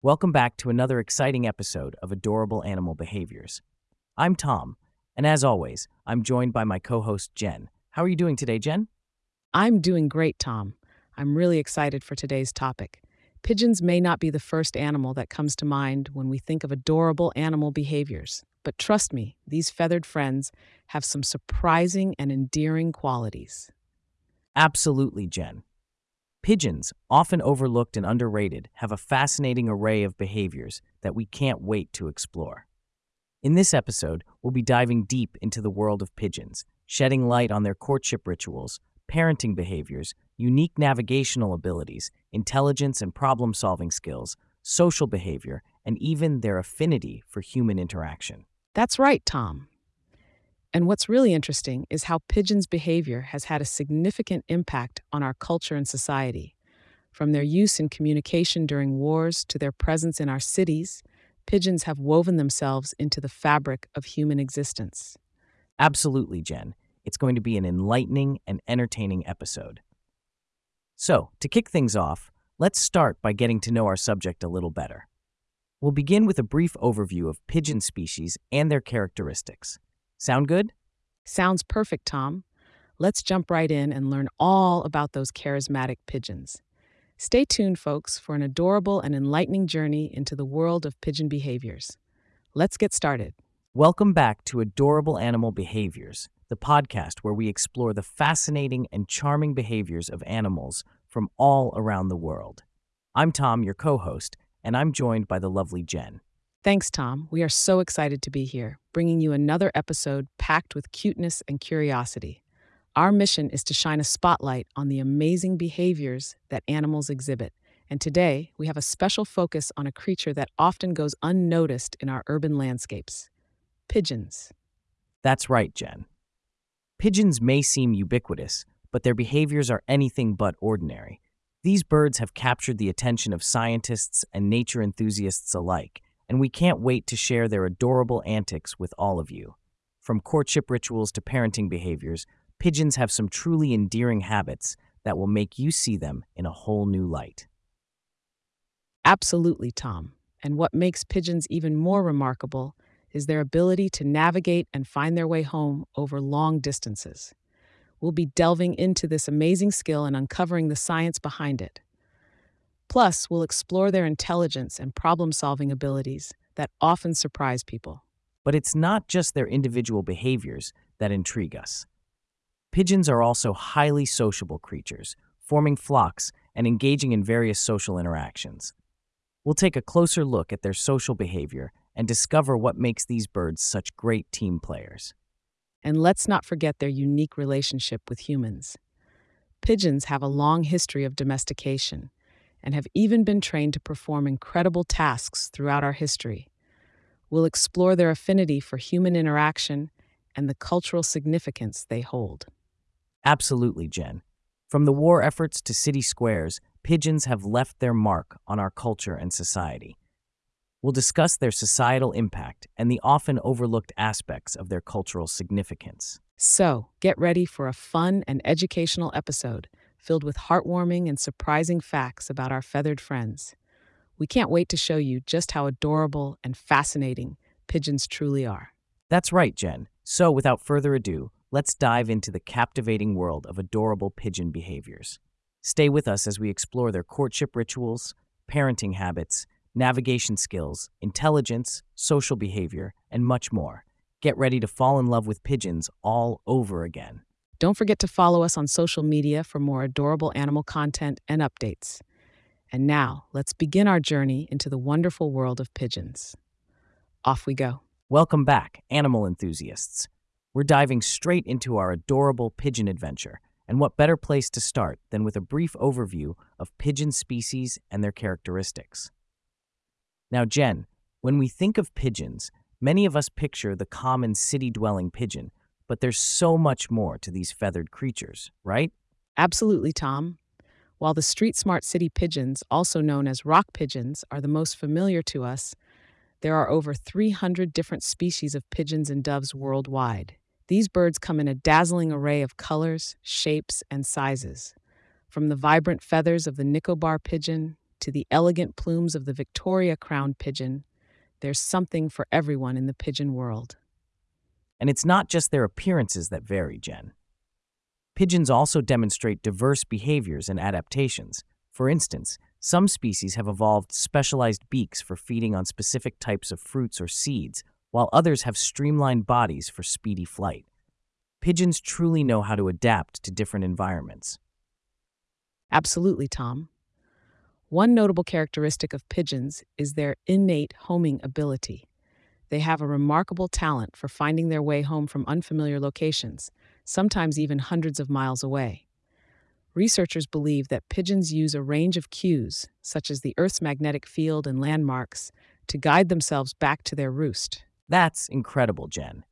Welcome back to another exciting episode of Adorable Animal Behaviors. I'm Tom, and as always, I'm joined by my co host, Jen. How are you doing today, Jen? I'm doing great, Tom. I'm really excited for today's topic. Pigeons may not be the first animal that comes to mind when we think of adorable animal behaviors, but trust me, these feathered friends have some surprising and endearing qualities. Absolutely, Jen. Pigeons, often overlooked and underrated, have a fascinating array of behaviors that we can't wait to explore. In this episode, we'll be diving deep into the world of pigeons, shedding light on their courtship rituals, parenting behaviors, unique navigational abilities, intelligence and problem solving skills, social behavior, and even their affinity for human interaction. That's right, Tom. And what's really interesting is how pigeons' behavior has had a significant impact on our culture and society. From their use in communication during wars to their presence in our cities, pigeons have woven themselves into the fabric of human existence. Absolutely, Jen. It's going to be an enlightening and entertaining episode. So, to kick things off, let's start by getting to know our subject a little better. We'll begin with a brief overview of pigeon species and their characteristics. Sound good? Sounds perfect, Tom. Let's jump right in and learn all about those charismatic pigeons. Stay tuned, folks, for an adorable and enlightening journey into the world of pigeon behaviors. Let's get started. Welcome back to Adorable Animal Behaviors, the podcast where we explore the fascinating and charming behaviors of animals from all around the world. I'm Tom, your co host, and I'm joined by the lovely Jen. Thanks, Tom. We are so excited to be here, bringing you another episode packed with cuteness and curiosity. Our mission is to shine a spotlight on the amazing behaviors that animals exhibit. And today, we have a special focus on a creature that often goes unnoticed in our urban landscapes pigeons. That's right, Jen. Pigeons may seem ubiquitous, but their behaviors are anything but ordinary. These birds have captured the attention of scientists and nature enthusiasts alike, and we can't wait to share their adorable antics with all of you. From courtship rituals to parenting behaviors, pigeons have some truly endearing habits that will make you see them in a whole new light. Absolutely, Tom. And what makes pigeons even more remarkable is their ability to navigate and find their way home over long distances. We'll be delving into this amazing skill and uncovering the science behind it. Plus, we'll explore their intelligence and problem solving abilities that often surprise people. But it's not just their individual behaviors that intrigue us. Pigeons are also highly sociable creatures, forming flocks and engaging in various social interactions. We'll take a closer look at their social behavior and discover what makes these birds such great team players. And let's not forget their unique relationship with humans. Pigeons have a long history of domestication and have even been trained to perform incredible tasks throughout our history. We'll explore their affinity for human interaction and the cultural significance they hold. Absolutely, Jen. From the war efforts to city squares, pigeons have left their mark on our culture and society. We'll discuss their societal impact and the often overlooked aspects of their cultural significance. So, get ready for a fun and educational episode filled with heartwarming and surprising facts about our feathered friends. We can't wait to show you just how adorable and fascinating pigeons truly are. That's right, Jen. So, without further ado, let's dive into the captivating world of adorable pigeon behaviors. Stay with us as we explore their courtship rituals, parenting habits, navigation skills, intelligence, social behavior, and much more. Get ready to fall in love with pigeons all over again. Don't forget to follow us on social media for more adorable animal content and updates. And now, let's begin our journey into the wonderful world of pigeons. Off we go. Welcome back, animal enthusiasts. We're diving straight into our adorable pigeon adventure. And what better place to start than with a brief overview of pigeon species and their characteristics? Now, Jen, when we think of pigeons, many of us picture the common city dwelling pigeon, but there's so much more to these feathered creatures, right? Absolutely, Tom. While the street smart city pigeons, also known as rock pigeons, are the most familiar to us, there are over 300 different species of pigeons and doves worldwide. These birds come in a dazzling array of colors, shapes, and sizes. From the vibrant feathers of the Nicobar pigeon to the elegant plumes of the Victoria crowned pigeon, there's something for everyone in the pigeon world. And it's not just their appearances that vary, Jen. Pigeons also demonstrate diverse behaviors and adaptations. For instance, some species have evolved specialized beaks for feeding on specific types of fruits or seeds, while others have streamlined bodies for speedy flight. Pigeons truly know how to adapt to different environments. Absolutely, Tom. One notable characteristic of pigeons is their innate homing ability. They have a remarkable talent for finding their way home from unfamiliar locations, sometimes even hundreds of miles away. Researchers believe that pigeons use a range of cues, such as the Earth's magnetic field and landmarks, to guide themselves back to their roost. That's incredible, Jen.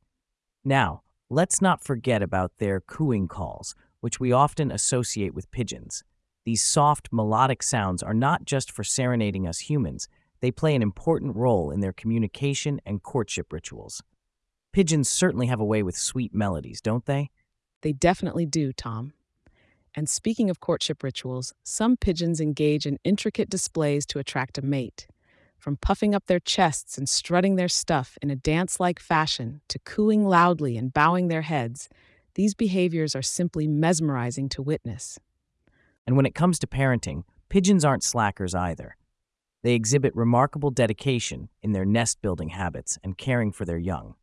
Now, let's not forget about their cooing calls, which we often associate with pigeons. These soft, melodic sounds are not just for serenading us humans, they play an important role in their communication and courtship rituals. Pigeons certainly have a way with sweet melodies, don't they? They definitely do, Tom. And speaking of courtship rituals, some pigeons engage in intricate displays to attract a mate. From puffing up their chests and strutting their stuff in a dance like fashion to cooing loudly and bowing their heads, these behaviors are simply mesmerizing to witness. And when it comes to parenting, pigeons aren't slackers either. They exhibit remarkable dedication in their nest building habits and caring for their young.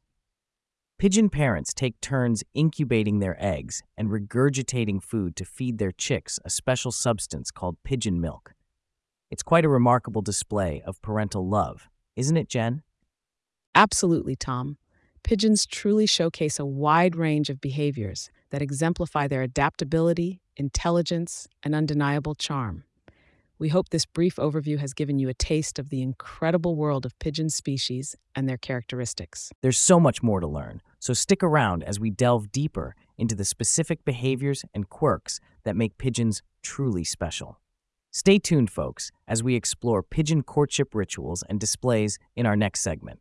Pigeon parents take turns incubating their eggs and regurgitating food to feed their chicks a special substance called pigeon milk. It's quite a remarkable display of parental love, isn't it, Jen? Absolutely, Tom. Pigeons truly showcase a wide range of behaviors that exemplify their adaptability, intelligence, and undeniable charm. We hope this brief overview has given you a taste of the incredible world of pigeon species and their characteristics. There's so much more to learn, so stick around as we delve deeper into the specific behaviors and quirks that make pigeons truly special. Stay tuned, folks, as we explore pigeon courtship rituals and displays in our next segment.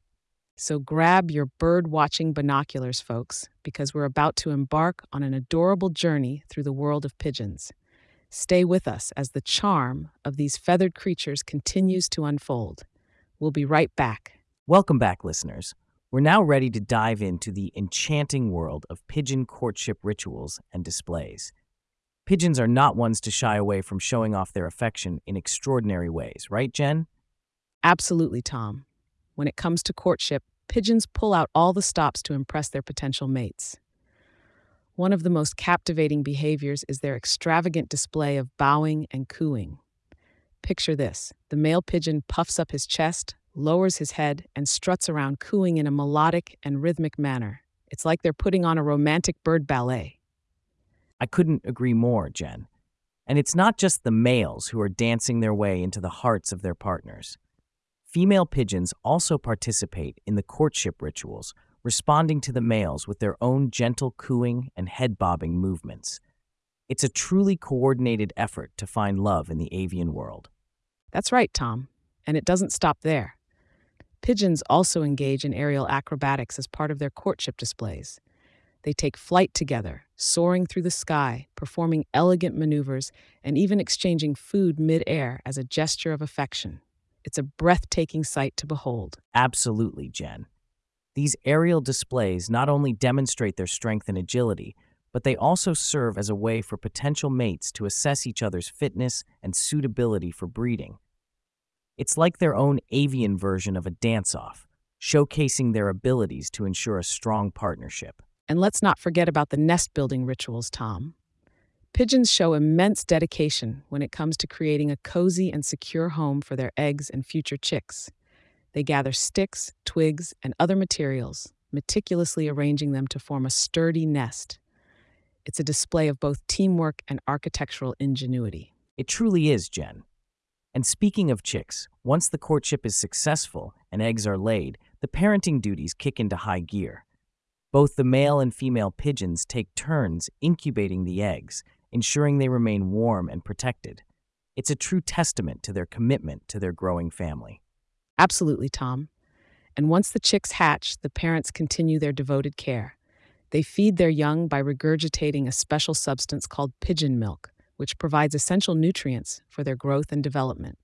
So grab your bird watching binoculars, folks, because we're about to embark on an adorable journey through the world of pigeons. Stay with us as the charm of these feathered creatures continues to unfold. We'll be right back. Welcome back, listeners. We're now ready to dive into the enchanting world of pigeon courtship rituals and displays. Pigeons are not ones to shy away from showing off their affection in extraordinary ways, right, Jen? Absolutely, Tom. When it comes to courtship, pigeons pull out all the stops to impress their potential mates. One of the most captivating behaviors is their extravagant display of bowing and cooing. Picture this the male pigeon puffs up his chest, lowers his head, and struts around cooing in a melodic and rhythmic manner. It's like they're putting on a romantic bird ballet. I couldn't agree more, Jen. And it's not just the males who are dancing their way into the hearts of their partners. Female pigeons also participate in the courtship rituals, responding to the males with their own gentle cooing and head bobbing movements. It's a truly coordinated effort to find love in the avian world. That's right, Tom. And it doesn't stop there. Pigeons also engage in aerial acrobatics as part of their courtship displays. They take flight together, soaring through the sky, performing elegant maneuvers, and even exchanging food mid-air as a gesture of affection. It's a breathtaking sight to behold. Absolutely, Jen. These aerial displays not only demonstrate their strength and agility, but they also serve as a way for potential mates to assess each other's fitness and suitability for breeding. It's like their own avian version of a dance off, showcasing their abilities to ensure a strong partnership. And let's not forget about the nest building rituals, Tom. Pigeons show immense dedication when it comes to creating a cozy and secure home for their eggs and future chicks. They gather sticks, twigs, and other materials, meticulously arranging them to form a sturdy nest. It's a display of both teamwork and architectural ingenuity. It truly is, Jen. And speaking of chicks, once the courtship is successful and eggs are laid, the parenting duties kick into high gear. Both the male and female pigeons take turns incubating the eggs, ensuring they remain warm and protected. It's a true testament to their commitment to their growing family. Absolutely, Tom. And once the chicks hatch, the parents continue their devoted care. They feed their young by regurgitating a special substance called pigeon milk, which provides essential nutrients for their growth and development.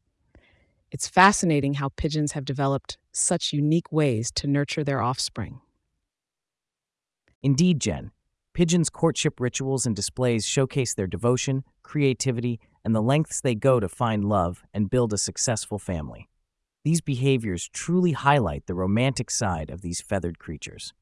It's fascinating how pigeons have developed such unique ways to nurture their offspring. Indeed, Jen, pigeons' courtship rituals and displays showcase their devotion, creativity, and the lengths they go to find love and build a successful family. These behaviors truly highlight the romantic side of these feathered creatures.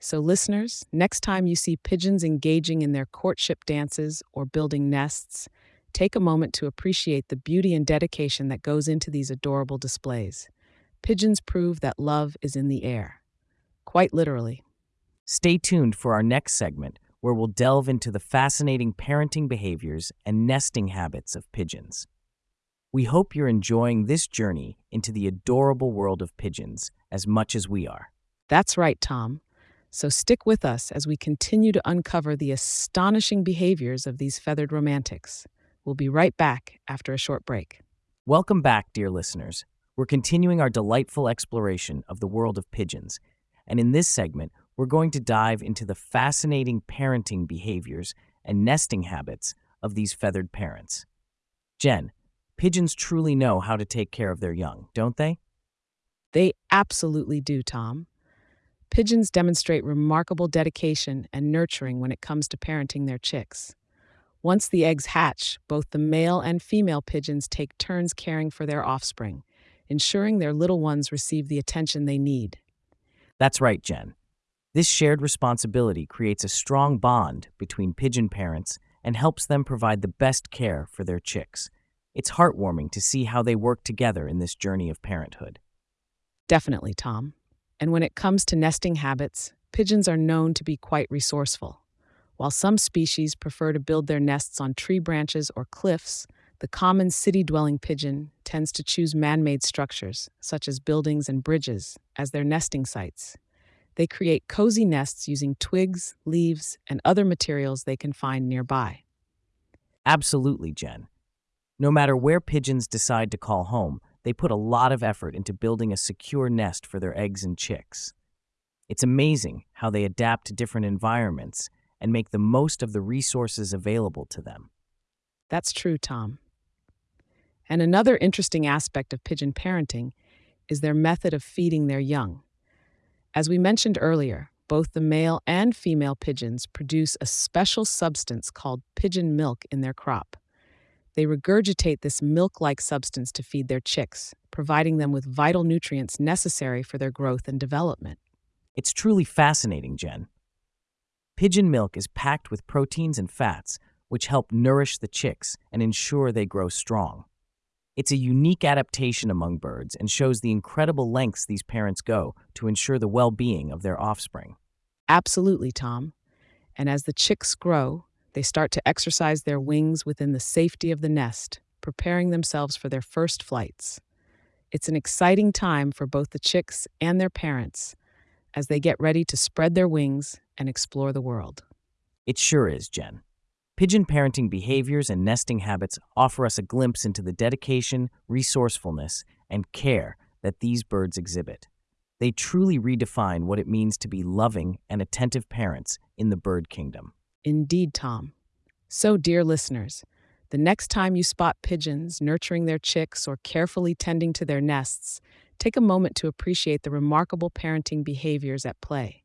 So, listeners, next time you see pigeons engaging in their courtship dances or building nests, take a moment to appreciate the beauty and dedication that goes into these adorable displays. Pigeons prove that love is in the air. Quite literally. Stay tuned for our next segment, where we'll delve into the fascinating parenting behaviors and nesting habits of pigeons. We hope you're enjoying this journey into the adorable world of pigeons as much as we are. That's right, Tom. So stick with us as we continue to uncover the astonishing behaviors of these feathered romantics. We'll be right back after a short break. Welcome back, dear listeners. We're continuing our delightful exploration of the world of pigeons. And in this segment, we're going to dive into the fascinating parenting behaviors and nesting habits of these feathered parents. Jen, pigeons truly know how to take care of their young, don't they? They absolutely do, Tom. Pigeons demonstrate remarkable dedication and nurturing when it comes to parenting their chicks. Once the eggs hatch, both the male and female pigeons take turns caring for their offspring, ensuring their little ones receive the attention they need. That's right, Jen. This shared responsibility creates a strong bond between pigeon parents and helps them provide the best care for their chicks. It's heartwarming to see how they work together in this journey of parenthood. Definitely, Tom. And when it comes to nesting habits, pigeons are known to be quite resourceful. While some species prefer to build their nests on tree branches or cliffs, the common city dwelling pigeon tends to choose man made structures, such as buildings and bridges, as their nesting sites. They create cozy nests using twigs, leaves, and other materials they can find nearby. Absolutely, Jen. No matter where pigeons decide to call home, they put a lot of effort into building a secure nest for their eggs and chicks. It's amazing how they adapt to different environments and make the most of the resources available to them. That's true, Tom. And another interesting aspect of pigeon parenting is their method of feeding their young. As we mentioned earlier, both the male and female pigeons produce a special substance called pigeon milk in their crop. They regurgitate this milk like substance to feed their chicks, providing them with vital nutrients necessary for their growth and development. It's truly fascinating, Jen. Pigeon milk is packed with proteins and fats, which help nourish the chicks and ensure they grow strong. It's a unique adaptation among birds and shows the incredible lengths these parents go to ensure the well being of their offspring. Absolutely, Tom. And as the chicks grow, they start to exercise their wings within the safety of the nest, preparing themselves for their first flights. It's an exciting time for both the chicks and their parents as they get ready to spread their wings and explore the world. It sure is, Jen. Pigeon parenting behaviors and nesting habits offer us a glimpse into the dedication, resourcefulness, and care that these birds exhibit. They truly redefine what it means to be loving and attentive parents in the bird kingdom. Indeed, Tom. So, dear listeners, the next time you spot pigeons nurturing their chicks or carefully tending to their nests, take a moment to appreciate the remarkable parenting behaviors at play.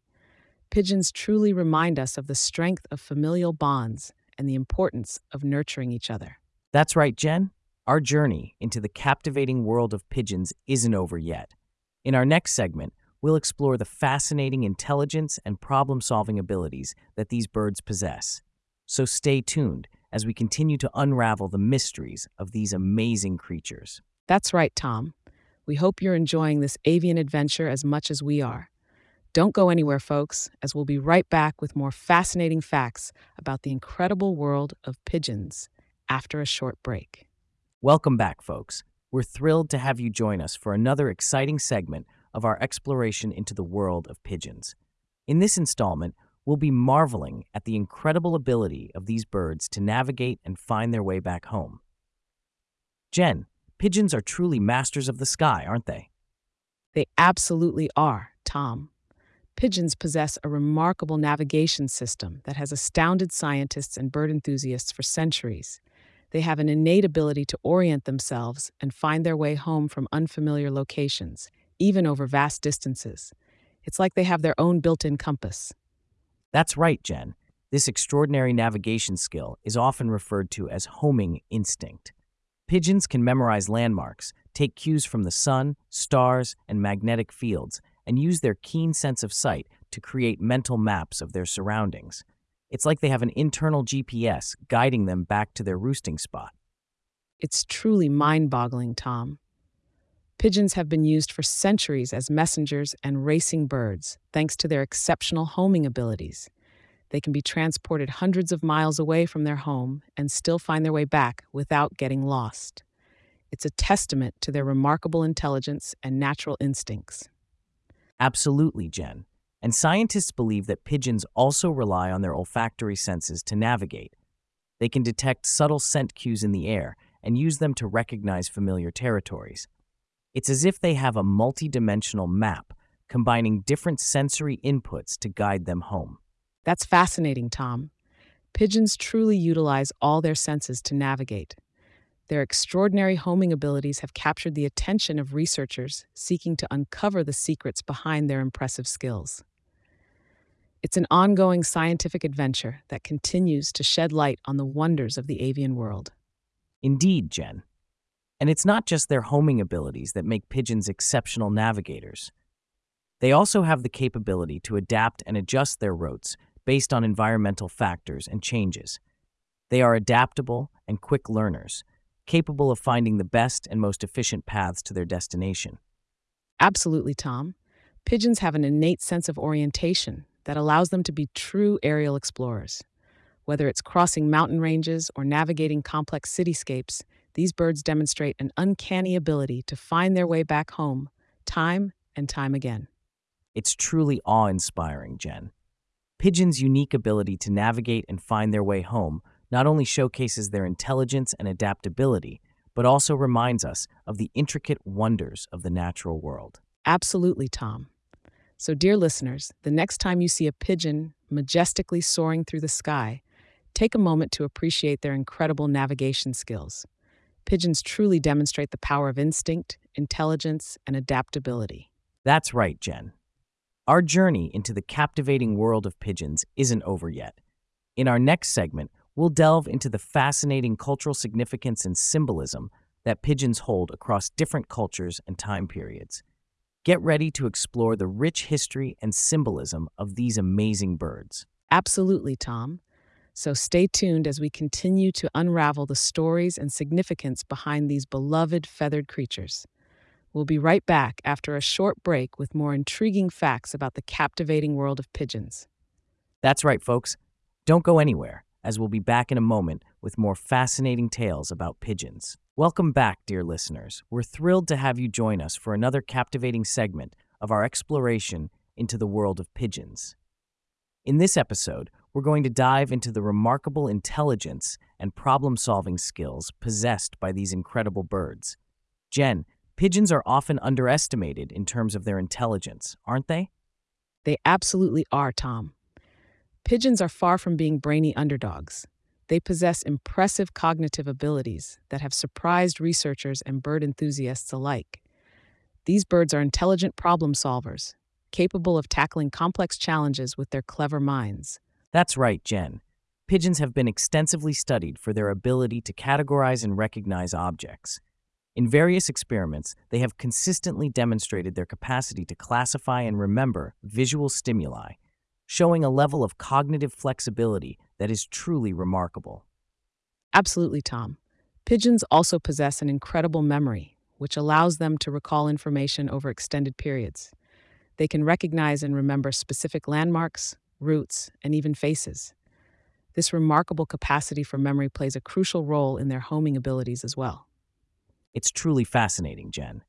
Pigeons truly remind us of the strength of familial bonds and the importance of nurturing each other. That's right, Jen. Our journey into the captivating world of pigeons isn't over yet. In our next segment, we'll explore the fascinating intelligence and problem solving abilities that these birds possess. So stay tuned as we continue to unravel the mysteries of these amazing creatures. That's right, Tom. We hope you're enjoying this avian adventure as much as we are. Don't go anywhere, folks, as we'll be right back with more fascinating facts about the incredible world of pigeons after a short break. Welcome back, folks. We're thrilled to have you join us for another exciting segment of our exploration into the world of pigeons. In this installment, we'll be marveling at the incredible ability of these birds to navigate and find their way back home. Jen, pigeons are truly masters of the sky, aren't they? They absolutely are, Tom. Pigeons possess a remarkable navigation system that has astounded scientists and bird enthusiasts for centuries. They have an innate ability to orient themselves and find their way home from unfamiliar locations, even over vast distances. It's like they have their own built in compass. That's right, Jen. This extraordinary navigation skill is often referred to as homing instinct. Pigeons can memorize landmarks, take cues from the sun, stars, and magnetic fields, and use their keen sense of sight to create mental maps of their surroundings. It's like they have an internal GPS guiding them back to their roosting spot. It's truly mind boggling, Tom. Pigeons have been used for centuries as messengers and racing birds, thanks to their exceptional homing abilities. They can be transported hundreds of miles away from their home and still find their way back without getting lost. It's a testament to their remarkable intelligence and natural instincts. Absolutely, Jen. And scientists believe that pigeons also rely on their olfactory senses to navigate. They can detect subtle scent cues in the air and use them to recognize familiar territories. It's as if they have a multidimensional map, combining different sensory inputs to guide them home. That's fascinating, Tom. Pigeons truly utilize all their senses to navigate. Their extraordinary homing abilities have captured the attention of researchers seeking to uncover the secrets behind their impressive skills. It's an ongoing scientific adventure that continues to shed light on the wonders of the avian world. Indeed, Jen. And it's not just their homing abilities that make pigeons exceptional navigators. They also have the capability to adapt and adjust their routes based on environmental factors and changes. They are adaptable and quick learners, capable of finding the best and most efficient paths to their destination. Absolutely, Tom. Pigeons have an innate sense of orientation that allows them to be true aerial explorers. Whether it's crossing mountain ranges or navigating complex cityscapes, these birds demonstrate an uncanny ability to find their way back home, time and time again. It's truly awe inspiring, Jen. Pigeons' unique ability to navigate and find their way home not only showcases their intelligence and adaptability, but also reminds us of the intricate wonders of the natural world. Absolutely, Tom. So, dear listeners, the next time you see a pigeon majestically soaring through the sky, take a moment to appreciate their incredible navigation skills. Pigeons truly demonstrate the power of instinct, intelligence, and adaptability. That's right, Jen. Our journey into the captivating world of pigeons isn't over yet. In our next segment, we'll delve into the fascinating cultural significance and symbolism that pigeons hold across different cultures and time periods. Get ready to explore the rich history and symbolism of these amazing birds. Absolutely, Tom. So stay tuned as we continue to unravel the stories and significance behind these beloved feathered creatures. We'll be right back after a short break with more intriguing facts about the captivating world of pigeons. That's right, folks. Don't go anywhere, as we'll be back in a moment with more fascinating tales about pigeons. Welcome back, dear listeners. We're thrilled to have you join us for another captivating segment of our exploration into the world of pigeons. In this episode, we're going to dive into the remarkable intelligence and problem solving skills possessed by these incredible birds. Jen, Pigeons are often underestimated in terms of their intelligence, aren't they? They absolutely are, Tom. Pigeons are far from being brainy underdogs. They possess impressive cognitive abilities that have surprised researchers and bird enthusiasts alike. These birds are intelligent problem solvers, capable of tackling complex challenges with their clever minds. That's right, Jen. Pigeons have been extensively studied for their ability to categorize and recognize objects. In various experiments, they have consistently demonstrated their capacity to classify and remember visual stimuli, showing a level of cognitive flexibility that is truly remarkable. Absolutely, Tom. Pigeons also possess an incredible memory, which allows them to recall information over extended periods. They can recognize and remember specific landmarks, routes, and even faces. This remarkable capacity for memory plays a crucial role in their homing abilities as well. It's truly fascinating, Jen.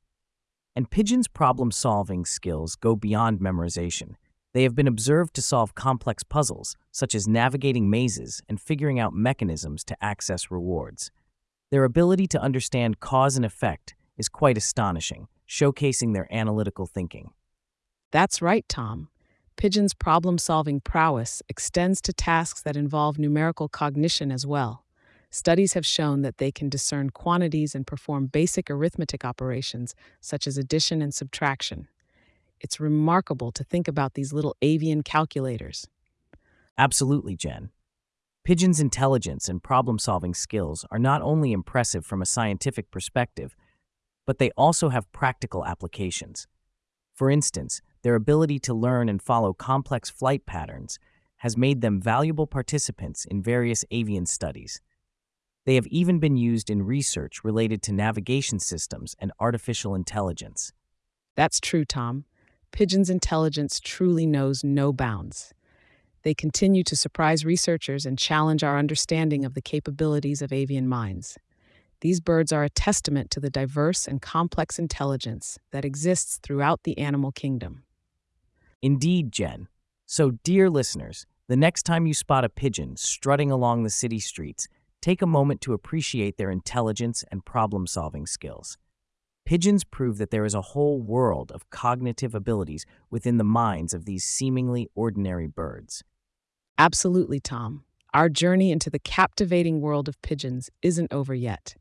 And pigeons' problem solving skills go beyond memorization. They have been observed to solve complex puzzles, such as navigating mazes and figuring out mechanisms to access rewards. Their ability to understand cause and effect is quite astonishing, showcasing their analytical thinking. That's right, Tom. Pigeons' problem solving prowess extends to tasks that involve numerical cognition as well. Studies have shown that they can discern quantities and perform basic arithmetic operations such as addition and subtraction. It's remarkable to think about these little avian calculators. Absolutely, Jen. Pigeons' intelligence and problem solving skills are not only impressive from a scientific perspective, but they also have practical applications. For instance, their ability to learn and follow complex flight patterns has made them valuable participants in various avian studies. They have even been used in research related to navigation systems and artificial intelligence. That's true, Tom. Pigeons' intelligence truly knows no bounds. They continue to surprise researchers and challenge our understanding of the capabilities of avian minds. These birds are a testament to the diverse and complex intelligence that exists throughout the animal kingdom. Indeed, Jen. So, dear listeners, the next time you spot a pigeon strutting along the city streets, take a moment to appreciate their intelligence and problem solving skills. Pigeons prove that there is a whole world of cognitive abilities within the minds of these seemingly ordinary birds. Absolutely, Tom. Our journey into the captivating world of pigeons isn't over yet.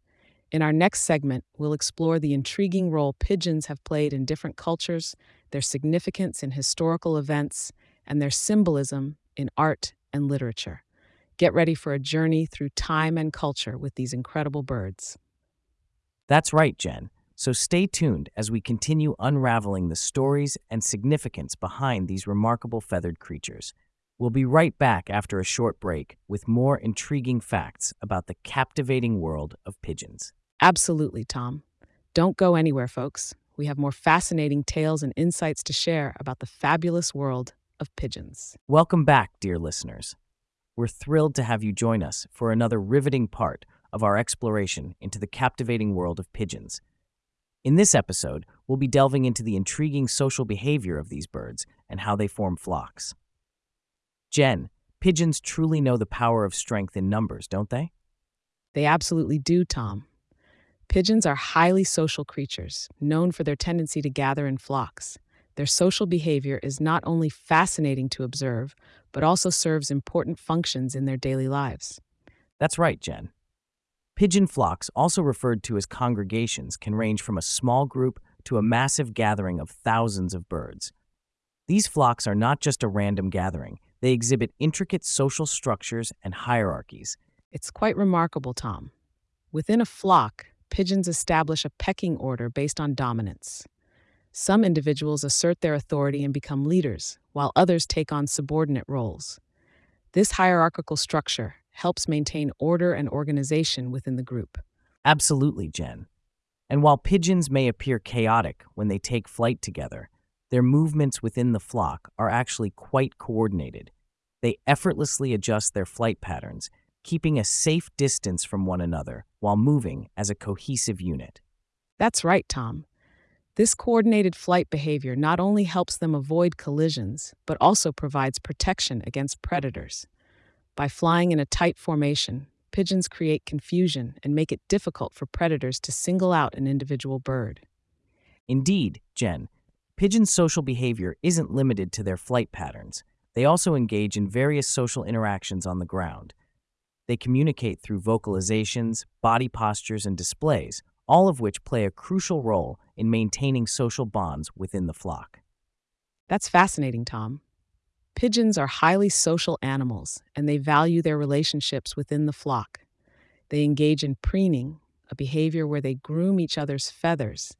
In our next segment, we'll explore the intriguing role pigeons have played in different cultures, their significance in historical events, and their symbolism in art and literature. Get ready for a journey through time and culture with these incredible birds. That's right, Jen. So stay tuned as we continue unraveling the stories and significance behind these remarkable feathered creatures. We'll be right back after a short break with more intriguing facts about the captivating world of pigeons. Absolutely, Tom. Don't go anywhere, folks. We have more fascinating tales and insights to share about the fabulous world of pigeons. Welcome back, dear listeners. We're thrilled to have you join us for another riveting part of our exploration into the captivating world of pigeons. In this episode, we'll be delving into the intriguing social behavior of these birds and how they form flocks. Jen, pigeons truly know the power of strength in numbers, don't they? They absolutely do, Tom. Pigeons are highly social creatures, known for their tendency to gather in flocks. Their social behavior is not only fascinating to observe, but also serves important functions in their daily lives. That's right, Jen. Pigeon flocks, also referred to as congregations, can range from a small group to a massive gathering of thousands of birds. These flocks are not just a random gathering, they exhibit intricate social structures and hierarchies. It's quite remarkable, Tom. Within a flock, pigeons establish a pecking order based on dominance. Some individuals assert their authority and become leaders, while others take on subordinate roles. This hierarchical structure helps maintain order and organization within the group. Absolutely, Jen. And while pigeons may appear chaotic when they take flight together, their movements within the flock are actually quite coordinated. They effortlessly adjust their flight patterns, keeping a safe distance from one another while moving as a cohesive unit. That's right, Tom. This coordinated flight behavior not only helps them avoid collisions, but also provides protection against predators. By flying in a tight formation, pigeons create confusion and make it difficult for predators to single out an individual bird. Indeed, Jen, pigeons' social behavior isn't limited to their flight patterns. They also engage in various social interactions on the ground. They communicate through vocalizations, body postures, and displays, all of which play a crucial role in maintaining social bonds within the flock. That's fascinating, Tom. Pigeons are highly social animals, and they value their relationships within the flock. They engage in preening, a behavior where they groom each other's feathers,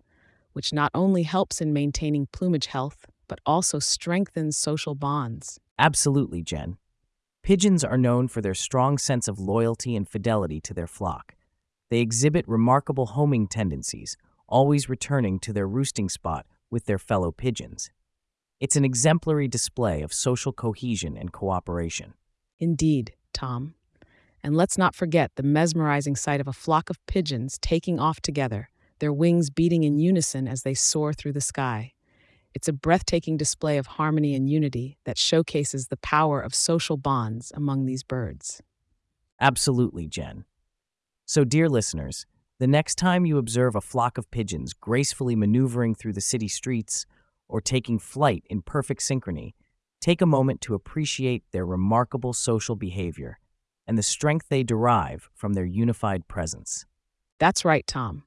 which not only helps in maintaining plumage health, but also strengthens social bonds. Absolutely, Jen. Pigeons are known for their strong sense of loyalty and fidelity to their flock. They exhibit remarkable homing tendencies, always returning to their roosting spot with their fellow pigeons. It's an exemplary display of social cohesion and cooperation. Indeed, Tom. And let's not forget the mesmerizing sight of a flock of pigeons taking off together, their wings beating in unison as they soar through the sky. It's a breathtaking display of harmony and unity that showcases the power of social bonds among these birds. Absolutely, Jen. So, dear listeners, the next time you observe a flock of pigeons gracefully maneuvering through the city streets or taking flight in perfect synchrony, take a moment to appreciate their remarkable social behavior. and the strength they derive from their unified presence. That's right, Tom.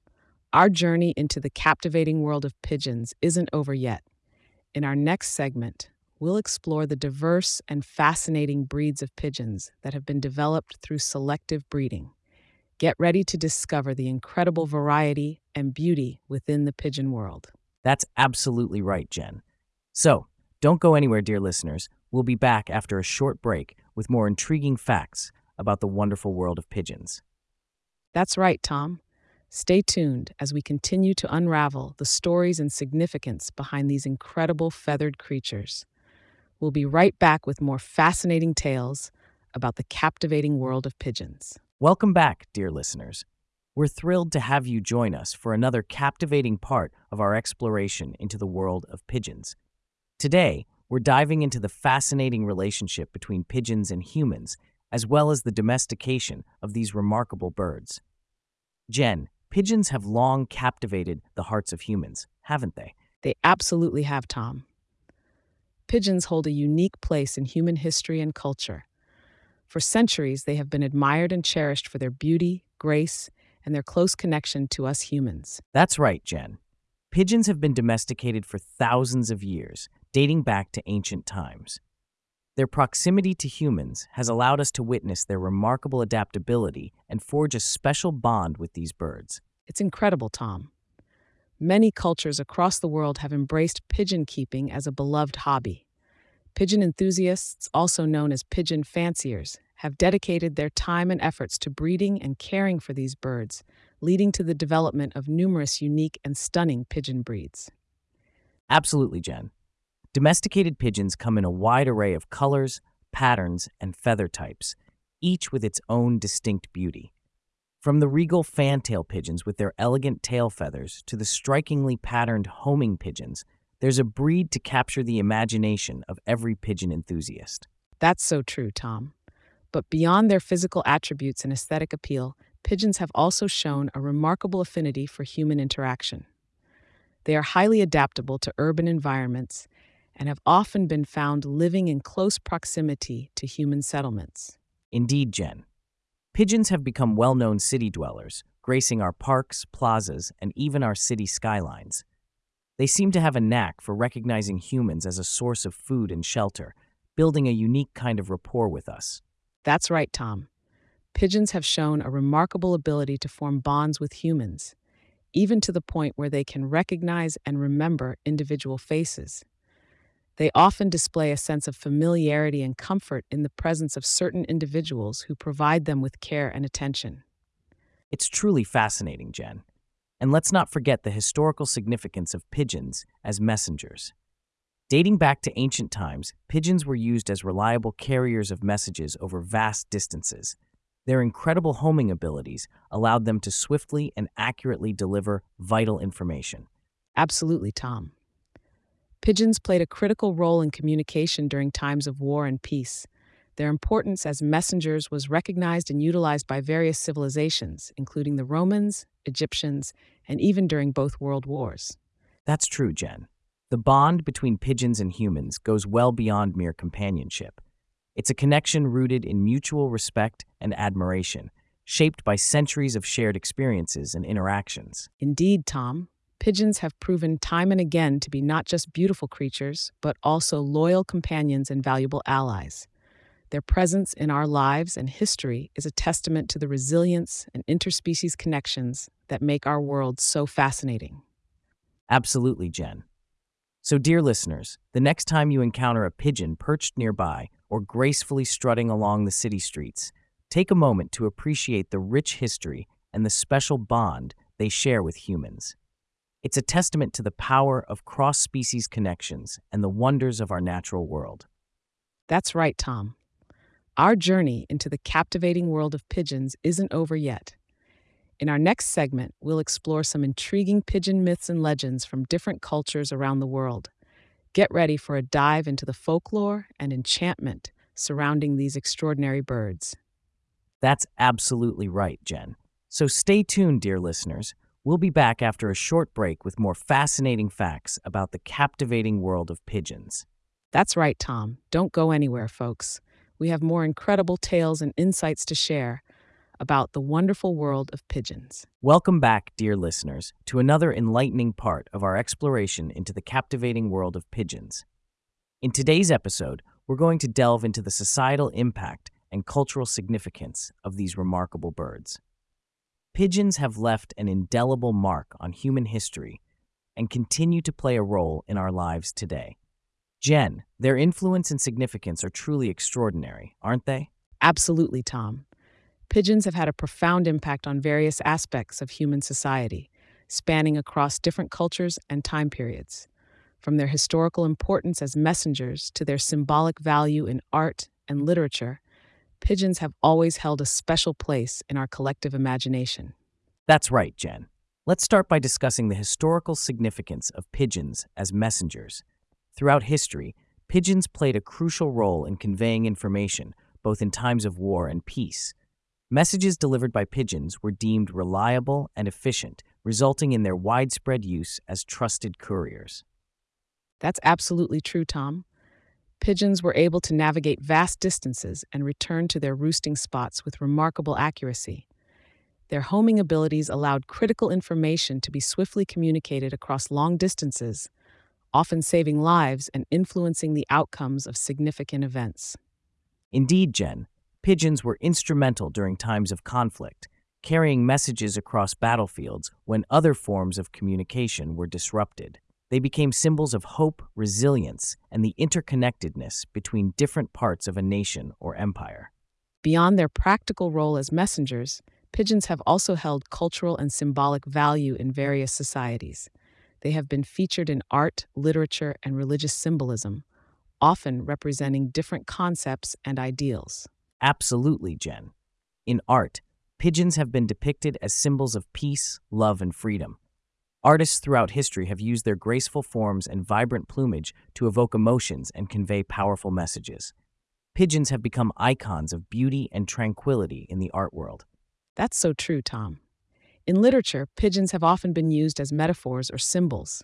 Our journey into the captivating world of pigeons isn't over yet. In our next segment, we'll explore the diverse and fascinating breeds of pigeons that have been developed through selective breeding. Get ready to discover the incredible variety and beauty within the pigeon world. That's absolutely right, Jen. So, don't go anywhere, dear listeners. We'll be back after a short break with more intriguing facts about the wonderful world of pigeons. That's right, Tom. Stay tuned as we continue to unravel the stories and significance behind these incredible feathered creatures. We'll be right back with more fascinating tales about the captivating world of pigeons. Welcome back, dear listeners. We're thrilled to have you join us for another captivating part of our exploration into the world of pigeons. Today, we're diving into the fascinating relationship between pigeons and humans, as well as the domestication of these remarkable birds. Jen, pigeons have long captivated the hearts of humans, haven't they? They absolutely have, Tom. Pigeons hold a unique place in human history and culture. For centuries, they have been admired and cherished for their beauty, grace, and their close connection to us humans. That's right, Jen. Pigeons have been domesticated for thousands of years, dating back to ancient times. Their proximity to humans has allowed us to witness their remarkable adaptability and forge a special bond with these birds. It's incredible, Tom. Many cultures across the world have embraced pigeon keeping as a beloved hobby. Pigeon enthusiasts, also known as pigeon fanciers, have dedicated their time and efforts to breeding and caring for these birds, leading to the development of numerous unique and stunning pigeon breeds. Absolutely, Jen. Domesticated pigeons come in a wide array of colors, patterns, and feather types, each with its own distinct beauty. From the regal fantail pigeons with their elegant tail feathers to the strikingly patterned homing pigeons, there's a breed to capture the imagination of every pigeon enthusiast. That's so true, Tom. But beyond their physical attributes and aesthetic appeal, pigeons have also shown a remarkable affinity for human interaction. They are highly adaptable to urban environments and have often been found living in close proximity to human settlements. Indeed, Jen. Pigeons have become well known city dwellers, gracing our parks, plazas, and even our city skylines. They seem to have a knack for recognizing humans as a source of food and shelter, building a unique kind of rapport with us. That's right, Tom. Pigeons have shown a remarkable ability to form bonds with humans, even to the point where they can recognize and remember individual faces. They often display a sense of familiarity and comfort in the presence of certain individuals who provide them with care and attention. It's truly fascinating, Jen. And let's not forget the historical significance of pigeons as messengers. Dating back to ancient times, pigeons were used as reliable carriers of messages over vast distances. Their incredible homing abilities allowed them to swiftly and accurately deliver vital information. Absolutely, Tom. Pigeons played a critical role in communication during times of war and peace. Their importance as messengers was recognized and utilized by various civilizations, including the Romans, Egyptians, and even during both world wars. That's true, Jen. The bond between pigeons and humans goes well beyond mere companionship. It's a connection rooted in mutual respect and admiration, shaped by centuries of shared experiences and interactions. Indeed, Tom, pigeons have proven time and again to be not just beautiful creatures, but also loyal companions and valuable allies. Their presence in our lives and history is a testament to the resilience and interspecies connections that make our world so fascinating. Absolutely, Jen. So, dear listeners, the next time you encounter a pigeon perched nearby or gracefully strutting along the city streets, take a moment to appreciate the rich history and the special bond they share with humans. It's a testament to the power of cross species connections and the wonders of our natural world. That's right, Tom. Our journey into the captivating world of pigeons isn't over yet. In our next segment, we'll explore some intriguing pigeon myths and legends from different cultures around the world. Get ready for a dive into the folklore and enchantment surrounding these extraordinary birds. That's absolutely right, Jen. So stay tuned, dear listeners. We'll be back after a short break with more fascinating facts about the captivating world of pigeons. That's right, Tom. Don't go anywhere, folks. we have more incredible tales and insights to share about the wonderful world of pigeons. Welcome back, dear listeners, to another enlightening part of our exploration into the captivating world of pigeons. In today's episode, we're going to delve into the societal impact and cultural significance of these remarkable birds. Pigeons have left an indelible mark on human history and continue to play a role in our lives today. Jen, their influence and significance are truly extraordinary, aren't they? Absolutely, Tom. Pigeons have had a profound impact on various aspects of human society, spanning across different cultures and time periods. From their historical importance as messengers to their symbolic value in art and literature, pigeons have always held a special place in our collective imagination. That's right, Jen. Let's start by discussing the historical significance of pigeons as messengers. Throughout history, pigeons played a crucial role in conveying information, both in times of war and peace. Messages delivered by pigeons were deemed reliable and efficient, resulting in their widespread use as trusted couriers. That's absolutely true, Tom. Pigeons were able to navigate vast distances and return to their roosting spots with remarkable accuracy. Their homing abilities allowed critical information to be swiftly communicated across long distances, often saving lives and influencing the outcomes of significant events. Indeed, Jen, pigeons were instrumental during times of conflict, carrying messages across battlefields when other forms of communication were disrupted. They became symbols of hope, resilience, and the interconnectedness between different parts of a nation or empire. Beyond their practical role as messengers, pigeons have also held cultural and symbolic value in various societies. They have been featured in art, literature, and religious symbolism, often representing different concepts and ideals. Absolutely, Jen. In art, pigeons have been depicted as symbols of peace, love, and freedom. Artists throughout history have used their graceful forms and vibrant plumage to evoke emotions and convey powerful messages. Pigeons have become icons of beauty and tranquility in the art world. That's so true, Tom. In literature, pigeons have often been used as metaphors or symbols.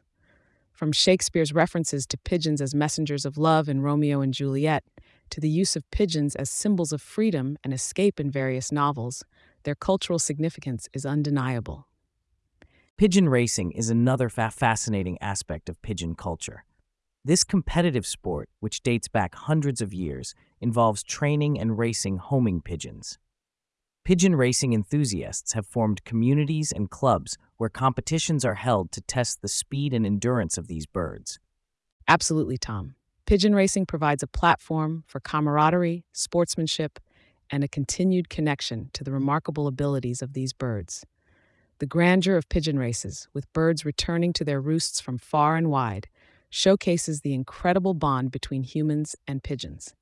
From Shakespeare's references to pigeons as messengers of love in Romeo and Juliet, to the use of pigeons as symbols of freedom and escape in various novels, their cultural significance is undeniable. Pigeon racing is another fa- fascinating aspect of pigeon culture. This competitive sport, which dates back hundreds of years, involves training and racing homing pigeons. Pigeon racing enthusiasts have formed communities and clubs where competitions are held to test the speed and endurance of these birds. Absolutely, Tom. Pigeon racing provides a platform for camaraderie, sportsmanship, and a continued connection to the remarkable abilities of these birds. The grandeur of pigeon races, with birds returning to their roosts from far and wide, showcases the incredible bond between humans and pigeons.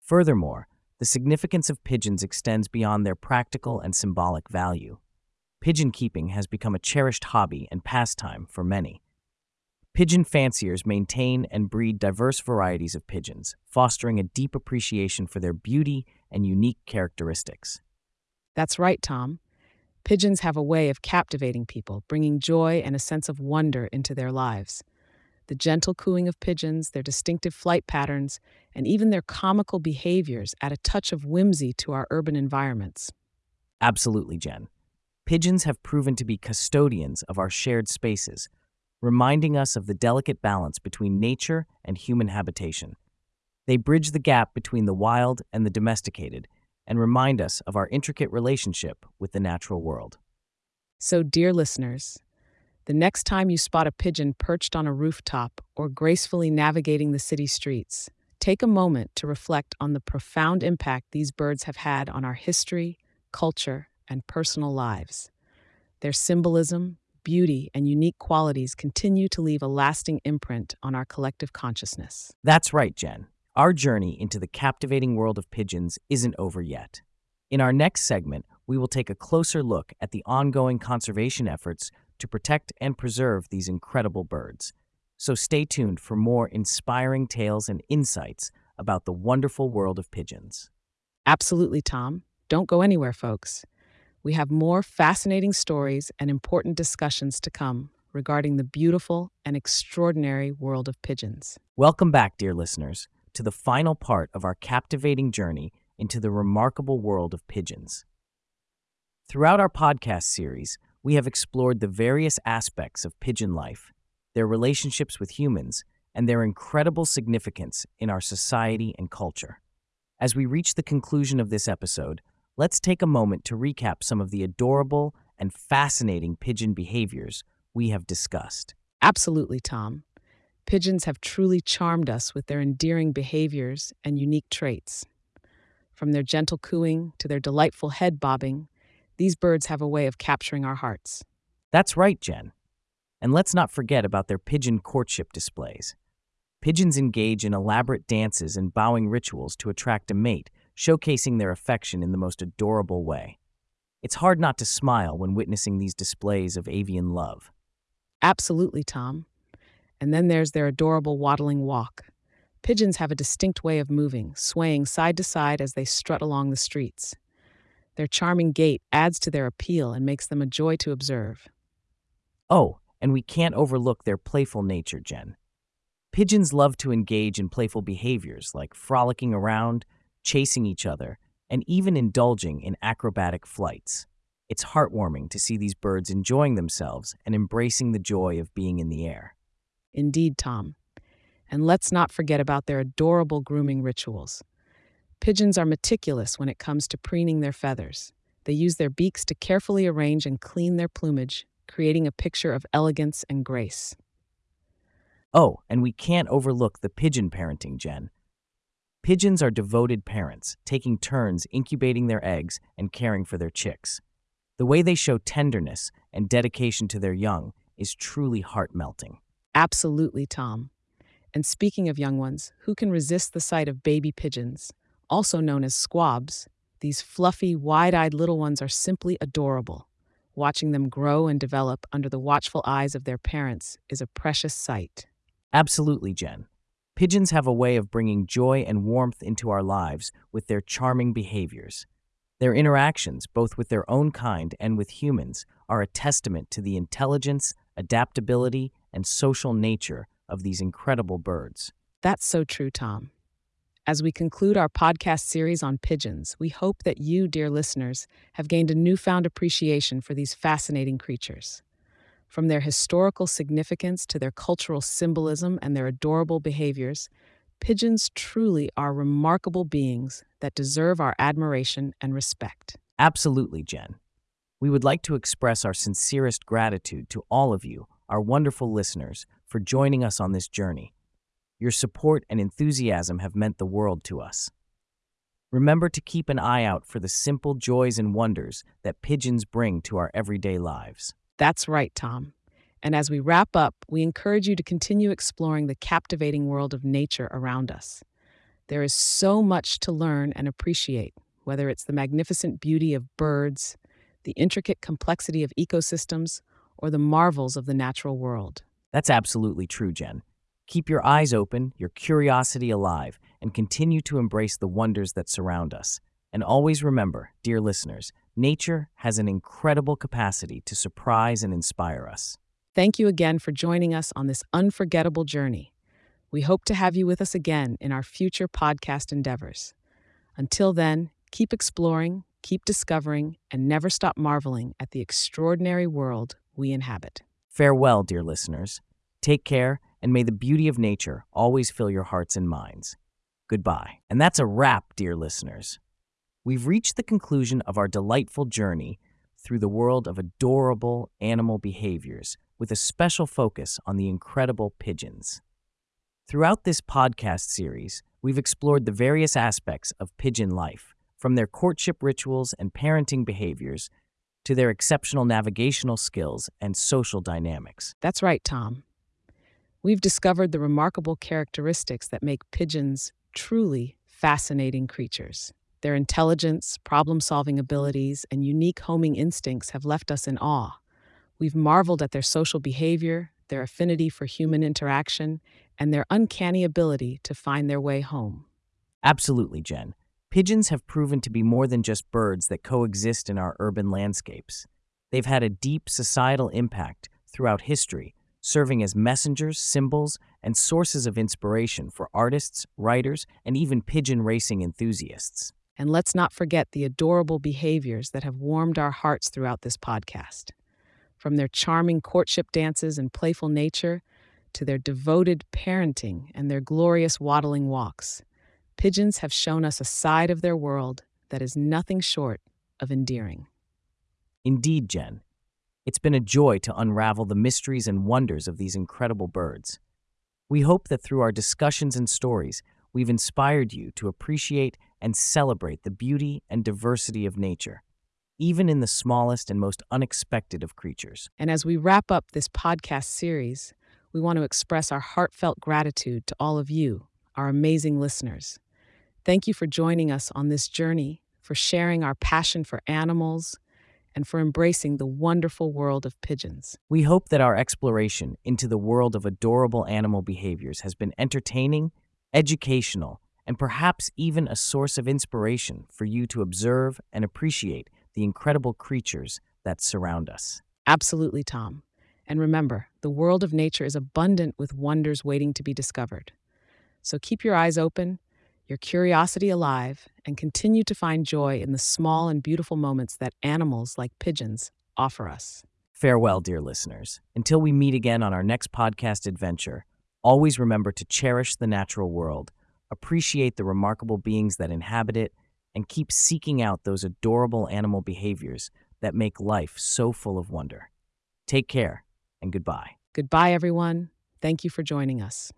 Furthermore, the significance of pigeons extends beyond their practical and symbolic value. Pigeon keeping has become a cherished hobby and pastime for many. Pigeon fanciers maintain and breed diverse varieties of pigeons, fostering a deep appreciation for their beauty and unique characteristics. That's right, Tom. Pigeons have a way of captivating people, bringing joy and a sense of wonder into their lives. The gentle cooing of pigeons, their distinctive flight patterns, and even their comical behaviors add a touch of whimsy to our urban environments. Absolutely, Jen. Pigeons have proven to be custodians of our shared spaces, reminding us of the delicate balance between nature and human habitation. They bridge the gap between the wild and the domesticated and remind us of our intricate relationship with the natural world. So, dear listeners, the next time you spot a pigeon perched on a rooftop or gracefully navigating the city streets, take a moment to reflect on the profound impact these birds have had on our history, culture, and personal lives. Their symbolism, beauty, and unique qualities continue to leave a lasting imprint on our collective consciousness. That's right, Jen. Our journey into the captivating world of pigeons isn't over yet. In our next segment, we will take a closer look at the ongoing conservation efforts to protect and preserve these incredible birds. So stay tuned for more inspiring tales and insights about the wonderful world of pigeons. Absolutely, Tom. Don't go anywhere, folks. We have more fascinating stories and important discussions to come regarding the beautiful and extraordinary world of pigeons. Welcome back, dear listeners. To the final part of our captivating journey into the remarkable world of pigeons. Throughout our podcast series, we have explored the various aspects of pigeon life, their relationships with humans, and their incredible significance in our society and culture. As we reach the conclusion of this episode, let's take a moment to recap some of the adorable and fascinating pigeon behaviors we have discussed. Absolutely, Tom. Pigeons have truly charmed us with their endearing behaviors and unique traits. From their gentle cooing to their delightful head bobbing, these birds have a way of capturing our hearts. That's right, Jen. And let's not forget about their pigeon courtship displays. Pigeons engage in elaborate dances and bowing rituals to attract a mate, showcasing their affection in the most adorable way. It's hard not to smile when witnessing these displays of avian love. Absolutely, Tom. And then there's their adorable waddling walk. Pigeons have a distinct way of moving, swaying side to side as they strut along the streets. Their charming gait adds to their appeal and makes them a joy to observe. Oh, and we can't overlook their playful nature, Jen. Pigeons love to engage in playful behaviors like frolicking around, chasing each other, and even indulging in acrobatic flights. It's heartwarming to see these birds enjoying themselves and embracing the joy of being in the air. Indeed, Tom. And let's not forget about their adorable grooming rituals. Pigeons are meticulous when it comes to preening their feathers. They use their beaks to carefully arrange and clean their plumage, creating a picture of elegance and grace. Oh, and we can't overlook the pigeon parenting, Jen. Pigeons are devoted parents, taking turns incubating their eggs and caring for their chicks. The way they show tenderness and dedication to their young is truly heart melting. Absolutely, Tom. And speaking of young ones, who can resist the sight of baby pigeons, also known as squabs? These fluffy, wide eyed little ones are simply adorable. Watching them grow and develop under the watchful eyes of their parents is a precious sight. Absolutely, Jen. Pigeons have a way of bringing joy and warmth into our lives with their charming behaviors. Their interactions, both with their own kind and with humans, are a testament to the intelligence, adaptability, and social nature of these incredible birds. That's so true, Tom. As we conclude our podcast series on pigeons, we hope that you, dear listeners, have gained a newfound appreciation for these fascinating creatures. From their historical significance to their cultural symbolism and their adorable behaviors, pigeons truly are remarkable beings that deserve our admiration and respect. Absolutely, Jen. We would like to express our sincerest gratitude to all of you, our wonderful listeners, for joining us on this journey. Your support and enthusiasm have meant the world to us. Remember to keep an eye out for the simple joys and wonders that pigeons bring to our everyday lives. That's right, Tom. And as we wrap up, we encourage you to continue exploring the captivating world of nature around us. There is so much to learn and appreciate, whether it's the magnificent beauty of birds, the intricate complexity of ecosystems, or the marvels of the natural world. That's absolutely true, Jen. Keep your eyes open, your curiosity alive, and continue to embrace the wonders that surround us. And always remember, dear listeners, nature has an incredible capacity to surprise and inspire us. Thank you again for joining us on this unforgettable journey. We hope to have you with us again in our future podcast endeavors. Until then, keep exploring, keep discovering, and never stop marveling at the extraordinary world we inhabit. Farewell, dear listeners. Take care, and may the beauty of nature always fill your hearts and minds. Goodbye. And that's a wrap, dear listeners. We've reached the conclusion of our delightful journey through the world of adorable animal behaviors with a special focus on the incredible pigeons. Throughout this podcast series, we've explored the various aspects of pigeon life, from their courtship rituals and parenting behaviors to their exceptional navigational skills and social dynamics. That's right, Tom. We've discovered the remarkable characteristics that make pigeons truly fascinating creatures. Their intelligence, problem solving abilities, and unique homing instincts have left us in awe. We've marveled at their social behavior, their affinity for human interaction, and their uncanny ability to find their way home. Absolutely, Jen. Pigeons have proven to be more than just birds that coexist in our urban landscapes. They've had a deep societal impact throughout history, serving as messengers, symbols, and sources of inspiration for artists, writers, and even pigeon racing enthusiasts. And let's not forget the adorable behaviors that have warmed our hearts throughout this podcast. From their charming courtship dances and playful nature to their devoted parenting and their glorious waddling walks, pigeons have shown us a side of their world that is nothing short of endearing. Indeed, Jen. It's been a joy to unravel the mysteries and wonders of these incredible birds. We hope that through our discussions and stories, we've inspired you to appreciate and celebrate the beauty and diversity of nature, even in the smallest and most unexpected of creatures. And as we wrap up this podcast series, we want to express our heartfelt gratitude to all of you, our amazing listeners. Thank you for joining us on this journey, for sharing our passion for animals, and for embracing the wonderful world of pigeons. We hope that our exploration into the world of adorable animal behaviors has been entertaining, educational, and perhaps even a source of inspiration for you to observe and appreciate the incredible creatures that surround us. Absolutely, Tom. And remember, the world of nature is abundant with wonders waiting to be discovered. So keep your eyes open your curiosity alive, and continue to find joy in the small and beautiful moments that animals like pigeons offer us. Farewell, dear listeners. Until we meet again on our next podcast adventure, always remember to cherish the natural world, appreciate the remarkable beings that inhabit it, and keep seeking out those adorable animal behaviors that make life so full of wonder. Take care and goodbye. Goodbye, everyone. Thank you for joining us.